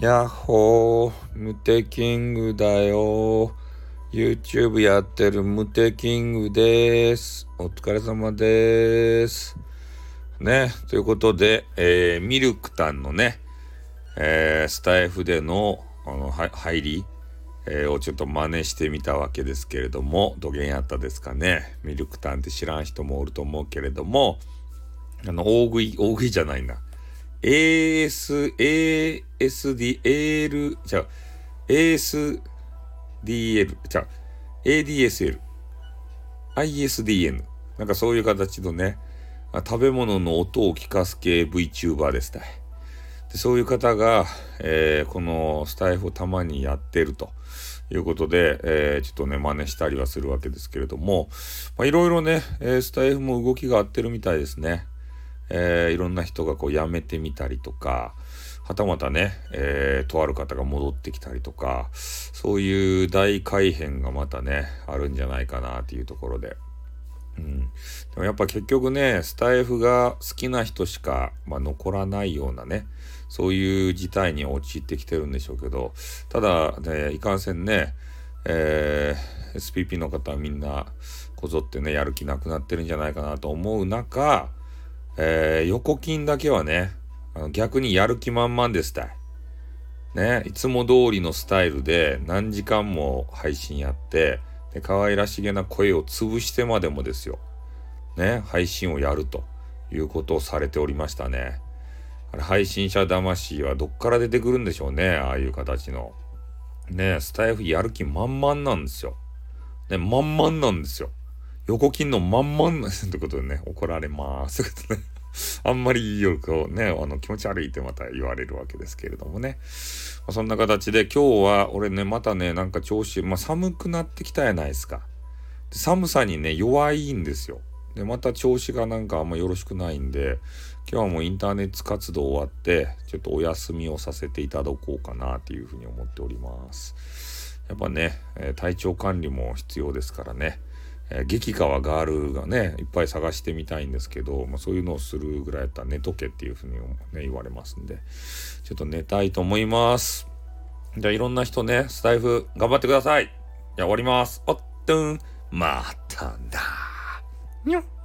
やっほー、ムテキングだよ YouTube やってるムテキングです。お疲れ様です。ね、ということで、えー、ミルクタンのね、えー、スタイフでの、あの、入り、えー、をちょっと真似してみたわけですけれども、どげんやったですかね。ミルクタンって知らん人もおると思うけれども、あの、大食い、大食いじゃないな。AS、ASD、AL、じゃ ASDL、じゃ ADSL、ISDN。なんかそういう形のね、食べ物の音を聞かす系 VTuber ですた。でそういう方が、えー、このスタイフをたまにやってるということで、えー、ちょっとね、真似したりはするわけですけれども、いろいろね、え、スタイフも動きが合ってるみたいですね。えー、いろんな人がこう辞めてみたりとか、はたまたね、えー、とある方が戻ってきたりとか、そういう大改変がまたね、あるんじゃないかなっていうところで。うん、でもやっぱ結局ね、スタイフが好きな人しか、まあ、残らないようなね、そういう事態に陥ってきてるんでしょうけど、ただ、ね、いかんせんね、えー、SPP の方はみんなこぞってね、やる気なくなってるんじゃないかなと思う中、えー、横金だけはね、あの逆にやる気満々でしたい。ね、いつも通りのスタイルで何時間も配信やって、で可愛らしげな声を潰してまでもですよ。ね、配信をやるということをされておりましたね。あれ配信者魂はどっから出てくるんでしょうね、ああいう形の。ね、スタイフやる気満々なんですよ。ね、満々なんですよ。横金のまんまんってことでね、怒られます。あんまりよくね、あの気持ち悪いってまた言われるわけですけれどもね。まあ、そんな形で今日は俺ね、またね、なんか調子、まあ寒くなってきたやないですか。寒さにね、弱いんですよ。で、また調子がなんかあんまよろしくないんで、今日はもうインターネット活動終わって、ちょっとお休みをさせていただこうかなっていうふうに思っております。やっぱね、え、体調管理も必要ですからね。えー、激川ガールがね、いっぱい探してみたいんですけど、まあ、そういうのをするぐらいやったら寝とけっていうふうに、ね、言われますんで、ちょっと寝たいと思います。じゃあいろんな人ね、スタイフ頑張ってください。じゃあ終わります。おっとん、またんだ。にょっ。